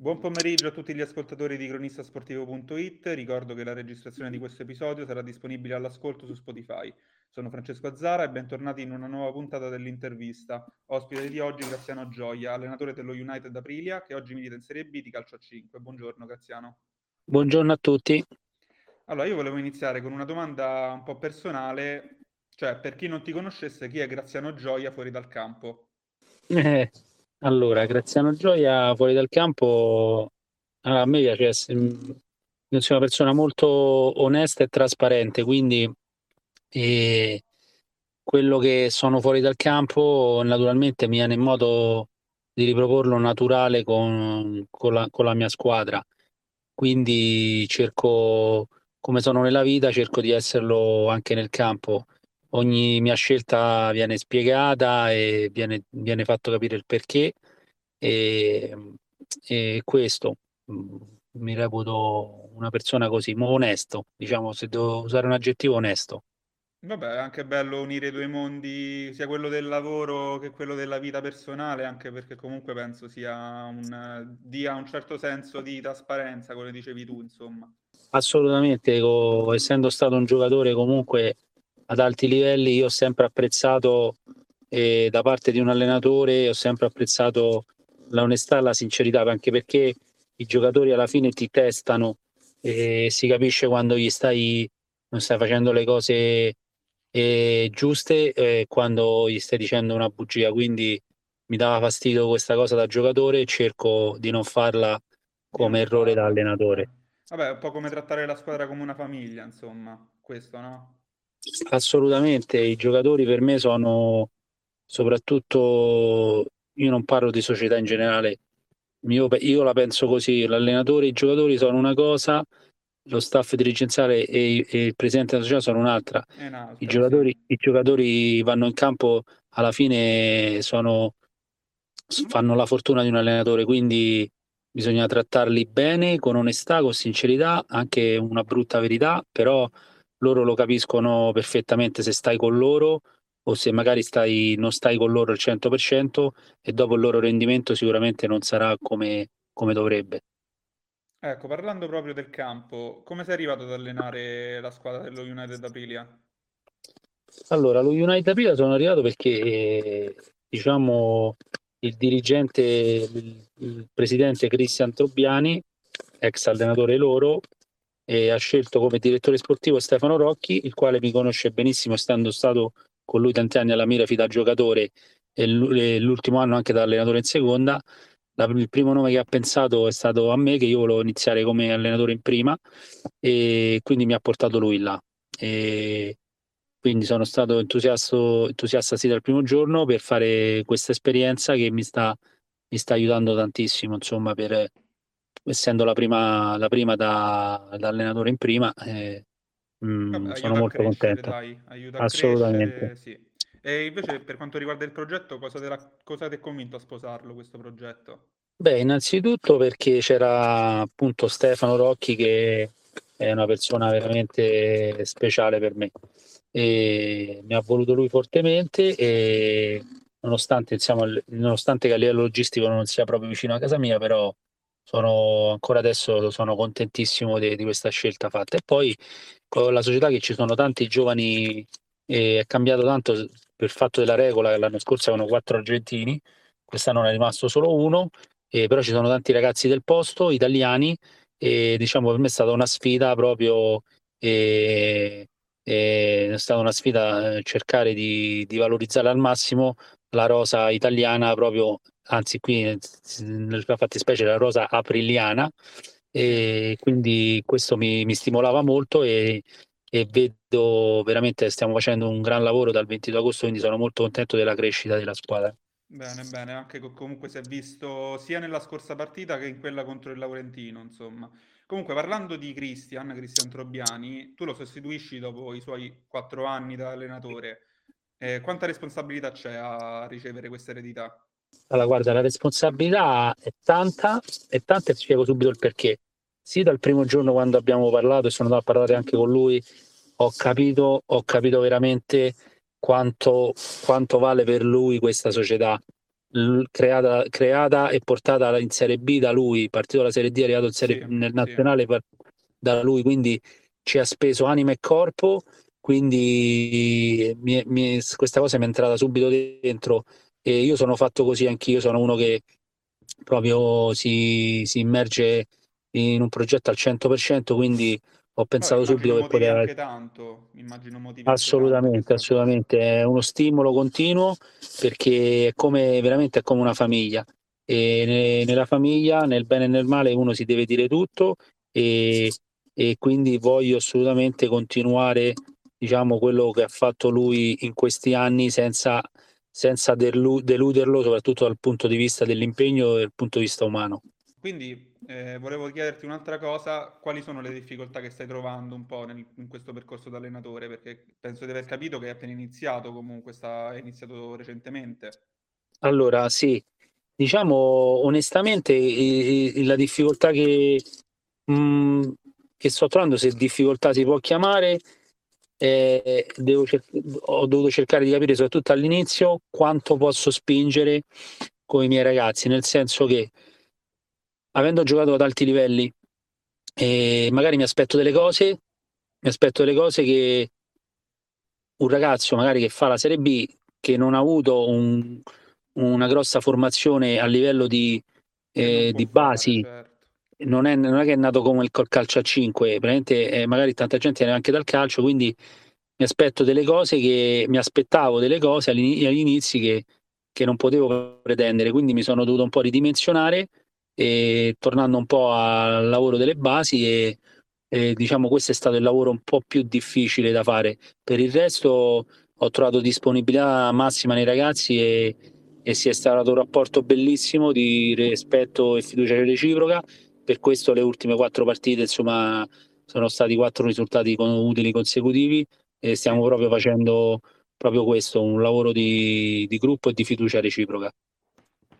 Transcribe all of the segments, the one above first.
Buon pomeriggio a tutti gli ascoltatori di cronistasportivo.it. Ricordo che la registrazione di questo episodio sarà disponibile all'ascolto su Spotify. Sono Francesco Azzara e bentornati in una nuova puntata dell'intervista. Ospite di oggi Graziano Gioia, allenatore dello United Aprilia, che oggi milita in Serie B di calcio a 5. Buongiorno Graziano. Buongiorno a tutti. Allora, io volevo iniziare con una domanda un po' personale, cioè per chi non ti conoscesse, chi è Graziano Gioia fuori dal campo? Eh, allora, Graziano Gioia fuori dal campo, a me piace essere una persona molto onesta e trasparente, quindi eh, quello che sono fuori dal campo naturalmente mi viene in modo di riproporlo naturale con, con, la, con la mia squadra. Quindi cerco, come sono nella vita, cerco di esserlo anche nel campo ogni mia scelta viene spiegata e viene, viene fatto capire il perché e, e questo mm, mi reputo una persona così, onesto, diciamo se devo usare un aggettivo onesto. Vabbè, è anche bello unire i due mondi, sia quello del lavoro che quello della vita personale, anche perché comunque penso sia un, dia un certo senso di trasparenza, come dicevi tu, insomma. Assolutamente, essendo stato un giocatore comunque ad alti livelli, io ho sempre apprezzato eh, da parte di un allenatore, ho sempre apprezzato l'onestà e la sincerità, anche perché i giocatori alla fine ti testano e si capisce quando gli stai, non stai facendo le cose eh, giuste e quando gli stai dicendo una bugia. Quindi mi dava fastidio questa cosa da giocatore e cerco di non farla come errore da allenatore. Vabbè, è un po' come trattare la squadra come una famiglia, insomma, questo no? Assolutamente, i giocatori per me sono soprattutto, io non parlo di società in generale, io, io la penso così, l'allenatore e i giocatori sono una cosa, lo staff dirigenziale e, e il presidente della società sono un'altra. I giocatori. I giocatori vanno in campo, alla fine sono, fanno la fortuna di un allenatore, quindi bisogna trattarli bene, con onestà, con sincerità, anche una brutta verità, però loro lo capiscono perfettamente se stai con loro o se magari stai, non stai con loro al 100% e dopo il loro rendimento sicuramente non sarà come, come dovrebbe. Ecco, parlando proprio del campo, come sei arrivato ad allenare la squadra dello United Aprilia? Allora, lo United Aprilia sono arrivato perché, diciamo, il dirigente, il, il presidente Cristian Trobbiani, ex allenatore loro, e ha scelto come direttore sportivo Stefano Rocchi, il quale mi conosce benissimo, essendo stato con lui tanti anni alla Mirafi da giocatore e l'ultimo anno anche da allenatore in seconda. il primo nome che ha pensato è stato a me, che io volevo iniziare come allenatore in prima, e quindi mi ha portato lui là. E quindi sono stato entusiasta, sì dal primo giorno per fare questa esperienza che mi sta, mi sta aiutando tantissimo, insomma, per, essendo la prima, la prima da, da allenatore in prima, eh, mh, Vabbè, sono molto contento. Dai, Assolutamente. Crescere, sì. E invece per quanto riguarda il progetto, cosa, la, cosa ti ha convinto a sposarlo questo progetto? Beh, innanzitutto perché c'era appunto Stefano Rocchi che è una persona veramente speciale per me e mi ha voluto lui fortemente e nonostante, diciamo, nonostante che a livello logistico non sia proprio vicino a casa mia, però sono ancora adesso sono contentissimo di, di, questa scelta fatta. E poi con la società che ci sono tanti giovani, eh, è cambiato tanto per il fatto della regola che l'anno scorso avevano quattro argentini, quest'anno è rimasto solo uno, eh, però ci sono tanti ragazzi del posto, italiani, e diciamo per me è stata una sfida proprio, eh, è stata una sfida eh, cercare di, di valorizzare al massimo la rosa italiana proprio anzi qui nella fattispecie la rosa apriliana e quindi questo mi, mi stimolava molto e, e, vedo veramente stiamo facendo un gran lavoro dal 22 agosto quindi sono molto contento della crescita della squadra. Bene bene anche comunque si è visto sia nella scorsa partita che in quella contro il Laurentino insomma. Comunque parlando di Cristian Cristian Trobbiani tu lo sostituisci dopo i suoi quattro anni da allenatore. Eh, quanta responsabilità c'è a ricevere questa eredità? Allora, guarda, la responsabilità è tanta, è tanta e ti spiego subito il perché. Sì, dal primo giorno quando abbiamo parlato e sono andato a parlare anche con lui, ho capito, ho capito veramente quanto, quanto vale per lui questa società. creata, creata, e portata in Serie B da lui, partito dalla Serie D, è arrivato in serie, sì, nel nazionale sì. da lui, quindi ci ha speso anima e corpo, quindi mi, mi, questa cosa mi è entrata subito dentro e io sono fatto così anch'io, sono uno che proprio si, si immerge in un progetto al 100%, quindi ho pensato Vabbè, subito che poteva anche tanto, immagino motivi assolutamente, assolutamente, è uno stimolo continuo perché è come veramente è come una famiglia. E ne, nella famiglia, nel bene e nel male uno si deve dire tutto e, e quindi voglio assolutamente continuare diciamo quello che ha fatto lui in questi anni senza, senza deluderlo soprattutto dal punto di vista dell'impegno e dal punto di vista umano. Quindi eh, volevo chiederti un'altra cosa, quali sono le difficoltà che stai trovando un po' nel, in questo percorso da allenatore? Perché penso di aver capito che hai appena iniziato, comunque sta, è iniziato recentemente. Allora, sì, diciamo onestamente i, i, la difficoltà che, mh, mm, che, sto trovando, se difficoltà si può chiamare, eh, cer- ho dovuto cercare di capire soprattutto all'inizio quanto posso spingere con i miei ragazzi, nel senso che avendo giocato ad alti livelli, e magari mi aspetto delle cose, mi aspetto delle cose che un ragazzo magari che fa la Serie B, che non ha avuto un, una grossa formazione a livello di, eh, di basi, certo. Non, è, non, è, che è nato come il calcio a 5, praticamente eh, magari tanta gente viene anche dal calcio, quindi mi aspetto delle cose che mi aspettavo delle cose agli, agli inizi che, che non potevo pretendere, quindi mi sono dovuto un po' ridimensionare e tornando un po' al lavoro delle basi e, e, diciamo questo è stato il lavoro un po' più difficile da fare. Per il resto ho trovato disponibilità massima nei ragazzi e, e si è stato un rapporto bellissimo di rispetto e fiducia reciproca. Per questo le ultime quattro partite insomma sono stati quattro risultati utili consecutivi e stiamo proprio facendo proprio questo, un lavoro di, di gruppo e di fiducia reciproca.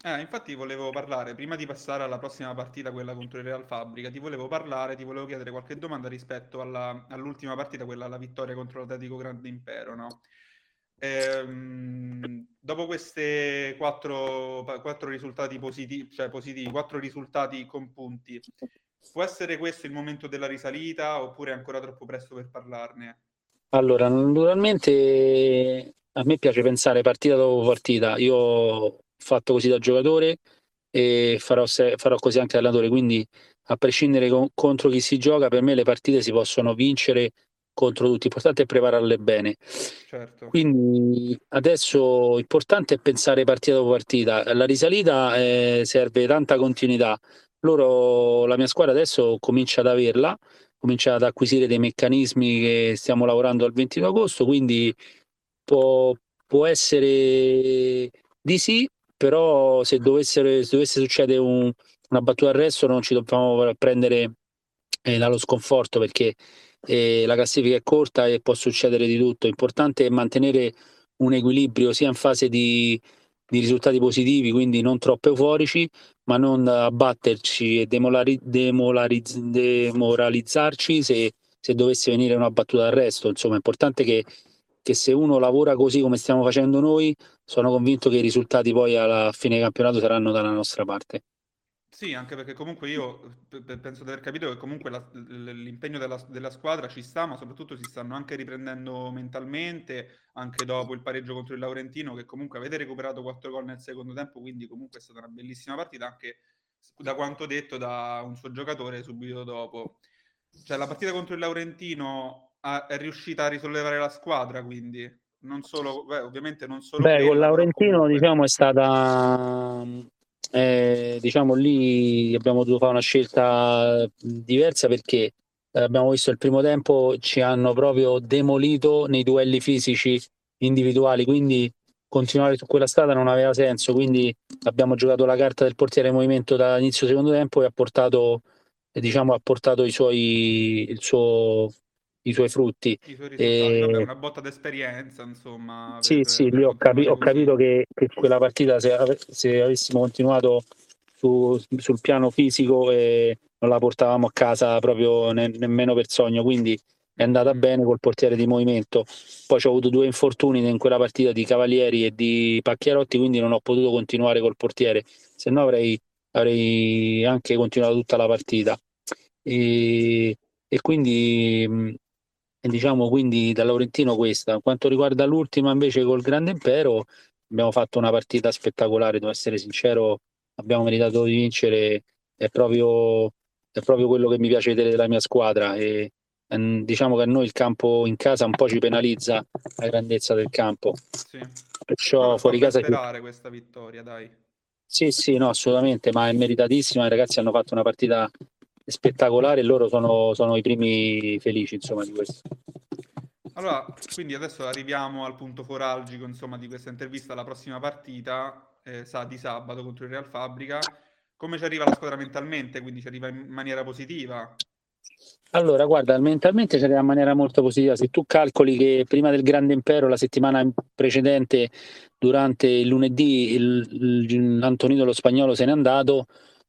Eh, infatti volevo parlare, prima di passare alla prossima partita, quella contro il Real Fabrica, ti volevo parlare, ti volevo chiedere qualche domanda rispetto alla, all'ultima partita, quella alla vittoria contro l'Atletico Grande Impero, no? Ehm, dopo questi quattro, quattro, risultati positivi, cioè positivi, quattro risultati con punti, può essere questo il momento della risalita oppure è ancora troppo presto per parlarne? Allora, naturalmente a me piace pensare partita dopo partita. Io fatto così da giocatore e farò, se, farò così anche da allenatore. Quindi, a prescindere con, contro chi si gioca, per me le partite si possono vincere contro tutti. L'importante è prepararle bene. Certo. Quindi adesso l'importante è pensare partita dopo partita. La risalita eh, serve tanta continuità. Loro, la mia squadra adesso comincia ad averla, comincia ad acquisire dei meccanismi che stiamo lavorando al 22 agosto, quindi può, può essere di sì, però se dovesse, se dovesse succedere un, una battuta d'arresto non ci dobbiamo prendere eh, dallo sconforto perché la classifica è corta e può succedere di tutto. L'importante è mantenere un equilibrio sia in fase di, di risultati positivi, quindi non troppo euforici, ma non abbatterci e demolari, demolariz, demoralizzarci se, se dovesse venire una battuta d'arresto. Insomma, è importante che che se uno lavora così come stiamo facendo noi, sono convinto che i risultati poi alla fine campionato saranno dalla nostra parte. Sì, anche perché comunque io penso di aver capito che comunque la, l'impegno della, della, squadra ci sta, ma soprattutto si stanno anche riprendendo mentalmente, anche dopo il pareggio contro il Laurentino, che comunque avete recuperato 4 gol nel secondo tempo, quindi comunque è stata una bellissima partita, anche da quanto detto da un suo giocatore subito dopo. Cioè la partita contro il Laurentino è riuscita a risollevare la squadra, quindi non solo, beh, ovviamente non solo. Beh, con Laurentino comunque... diciamo è stata, eh, diciamo lì abbiamo dovuto fare una scelta diversa perché eh, abbiamo visto il primo tempo ci hanno proprio demolito nei duelli fisici individuali, quindi continuare su quella strada non aveva senso, quindi abbiamo giocato la carta del portiere in movimento dall'inizio secondo tempo e ha portato, diciamo, ha portato suoi, il suo i suoi frutti. I suoi e... vabbè, una botta d'esperienza, insomma. Sì, per, sì, per ho, capi- ho, capito che, che, quella partita, se, ave- se avessimo continuato su, sul piano fisico, eh, non la portavamo a casa proprio ne- nemmeno per sogno, quindi è andata Mm. bene col portiere di movimento. Poi ho avuto due infortuni in quella partita di Cavalieri e di Pacchiarotti, quindi non ho potuto continuare col portiere, se no avrei, avrei anche continuato tutta la partita. E, e quindi diciamo quindi da Laurentino questa. Quanto riguarda l'ultima invece col Grande Impero, abbiamo fatto una partita spettacolare, devo essere sincero, abbiamo meritato di vincere, è proprio, è proprio quello che mi piace vedere della mia squadra e ehm, diciamo che a noi il campo in casa un po' ci penalizza la grandezza del campo. Sì. Perciò Vabbè, fuori casa ci- sperare questa vittoria, dai. sì, sì, no, assolutamente, ma è meritatissima. I ragazzi hanno fatto una partita spettacolare e loro sono, sono i primi felici, insomma, di questo. Allora, quindi adesso arriviamo al punto foralgico, insomma, di questa intervista, la prossima partita, eh, sa- di sabato contro il Real Fabrica. Come ci arriva la squadra mentalmente? Quindi ci arriva in maniera positiva? Allora, guarda, mentalmente c'era in maniera molto positiva. Se tu calcoli che prima del Grande Impero, la settimana precedente, durante il lunedì, il, il- Antonino lo spagnolo se n'è andato,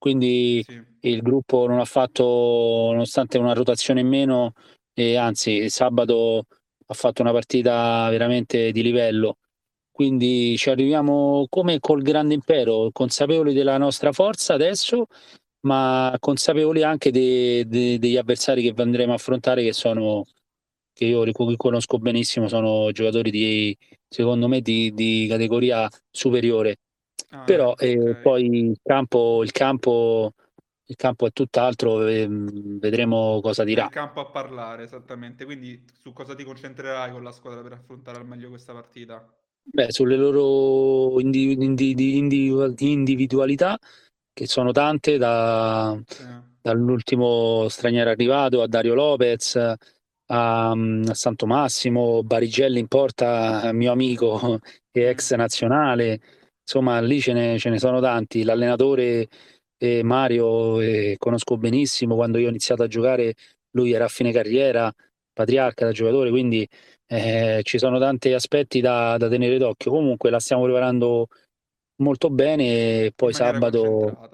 quindi Sì. il gruppo non ha fatto, nonostante una rotazione in meno, e anzi, sabato ha fatto una partita veramente di livello. Quindi ci arriviamo come col Grande Impero, consapevoli della nostra forza adesso, ma consapevoli anche de- de- degli avversari che andremo a affrontare, che sono che io conosco benissimo, sono giocatori di secondo me di, di categoria superiore. Ah, Però eh, ok. poi il campo, il campo, il campo è tutt'altro, vedremo cosa dirà. il campo a parlare, esattamente. Quindi su cosa ti concentrerai con la squadra per affrontare al meglio questa partita? Beh, sulle loro indi- indi- individu- individualità, che sono tante, da, Sì. dall'ultimo straniero arrivato a Dario Lopez, a, a Santo Massimo, Barigelli in porta, mio amico e ex Mm. nazionale, insomma lì ce ne, ce ne sono tanti. L'allenatore eh, Mario eh, conosco benissimo, quando io ho iniziato a giocare lui era a fine carriera, patriarca da giocatore, quindi eh, ci sono tanti aspetti da, da tenere d'occhio. Comunque la stiamo preparando molto bene e poi sabato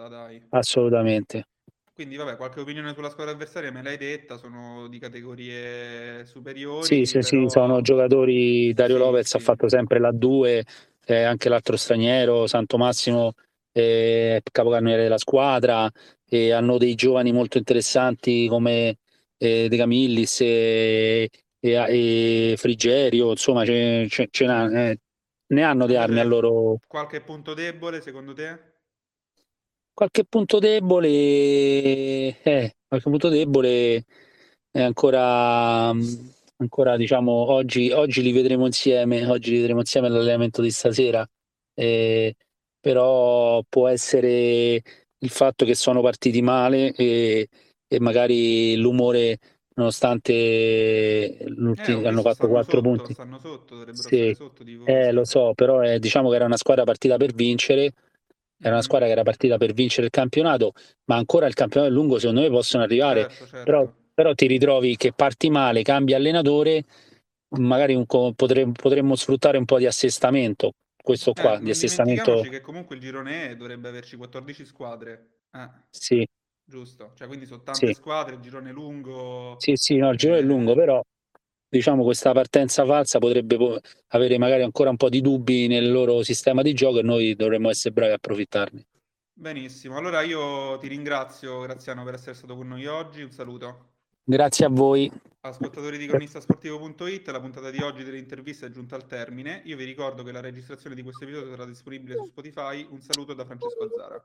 assolutamente. Quindi, vabbè, qualche opinione sulla squadra avversaria me l'hai detta, sono di categorie Sì, superiori, sì, sì, sono però giocatori. Dario sì, Lopez ha sì. fatto sempre la 2, eh, anche l'altro straniero, Santo Massimo, eh, capocannoniere della squadra, e hanno dei giovani molto interessanti come eh, De Camillis e, e, e Frigerio, insomma, ce, ce- ce eh, ne hanno di armi a Invece, loro. qualche punto debole, secondo te? Qualche punto debole, eh, qualche punto debole è ancora, mh, ancora diciamo, oggi, oggi li vedremo insieme, oggi li vedremo insieme all'allenamento di stasera, eh, però può essere il fatto che sono partiti male e, e magari l'umore, nonostante Eh, hanno fatto quattro punti. stanno sotto, dovrebbero Sì, sotto di voi, eh, lo so, però eh, diciamo che era una squadra partita per vincere, era una Mhm. squadra che era partita per vincere il campionato, ma ancora il campionato è lungo, secondo me possono arrivare, Certo, certo. però ti ritrovi che parti male, cambi allenatore, magari un potre- potremmo sfruttare un po' di assestamento, questo Eh, qua, di non assestamento, che comunque il girone dovrebbe averci 14 squadre. Eh, sì, giusto. Cioè, quindi sono tante sì, squadre, il girone lungo. sì, sì, no, il giro è lungo, eh, però diciamo questa partenza falsa potrebbe po- avere magari ancora un po' di dubbi nel loro sistema di gioco e noi dovremmo essere bravi a approfittarne. Benissimo. Allora io ti ringrazio, Graziano, per essere stato con noi oggi. Un saluto. Grazie a voi. Ascoltatori di cronistasportivo.it, la puntata di oggi delle interviste è giunta al termine. Io vi ricordo che la registrazione di questo episodio sarà disponibile su Spotify. Un saluto da Francesco Azzara.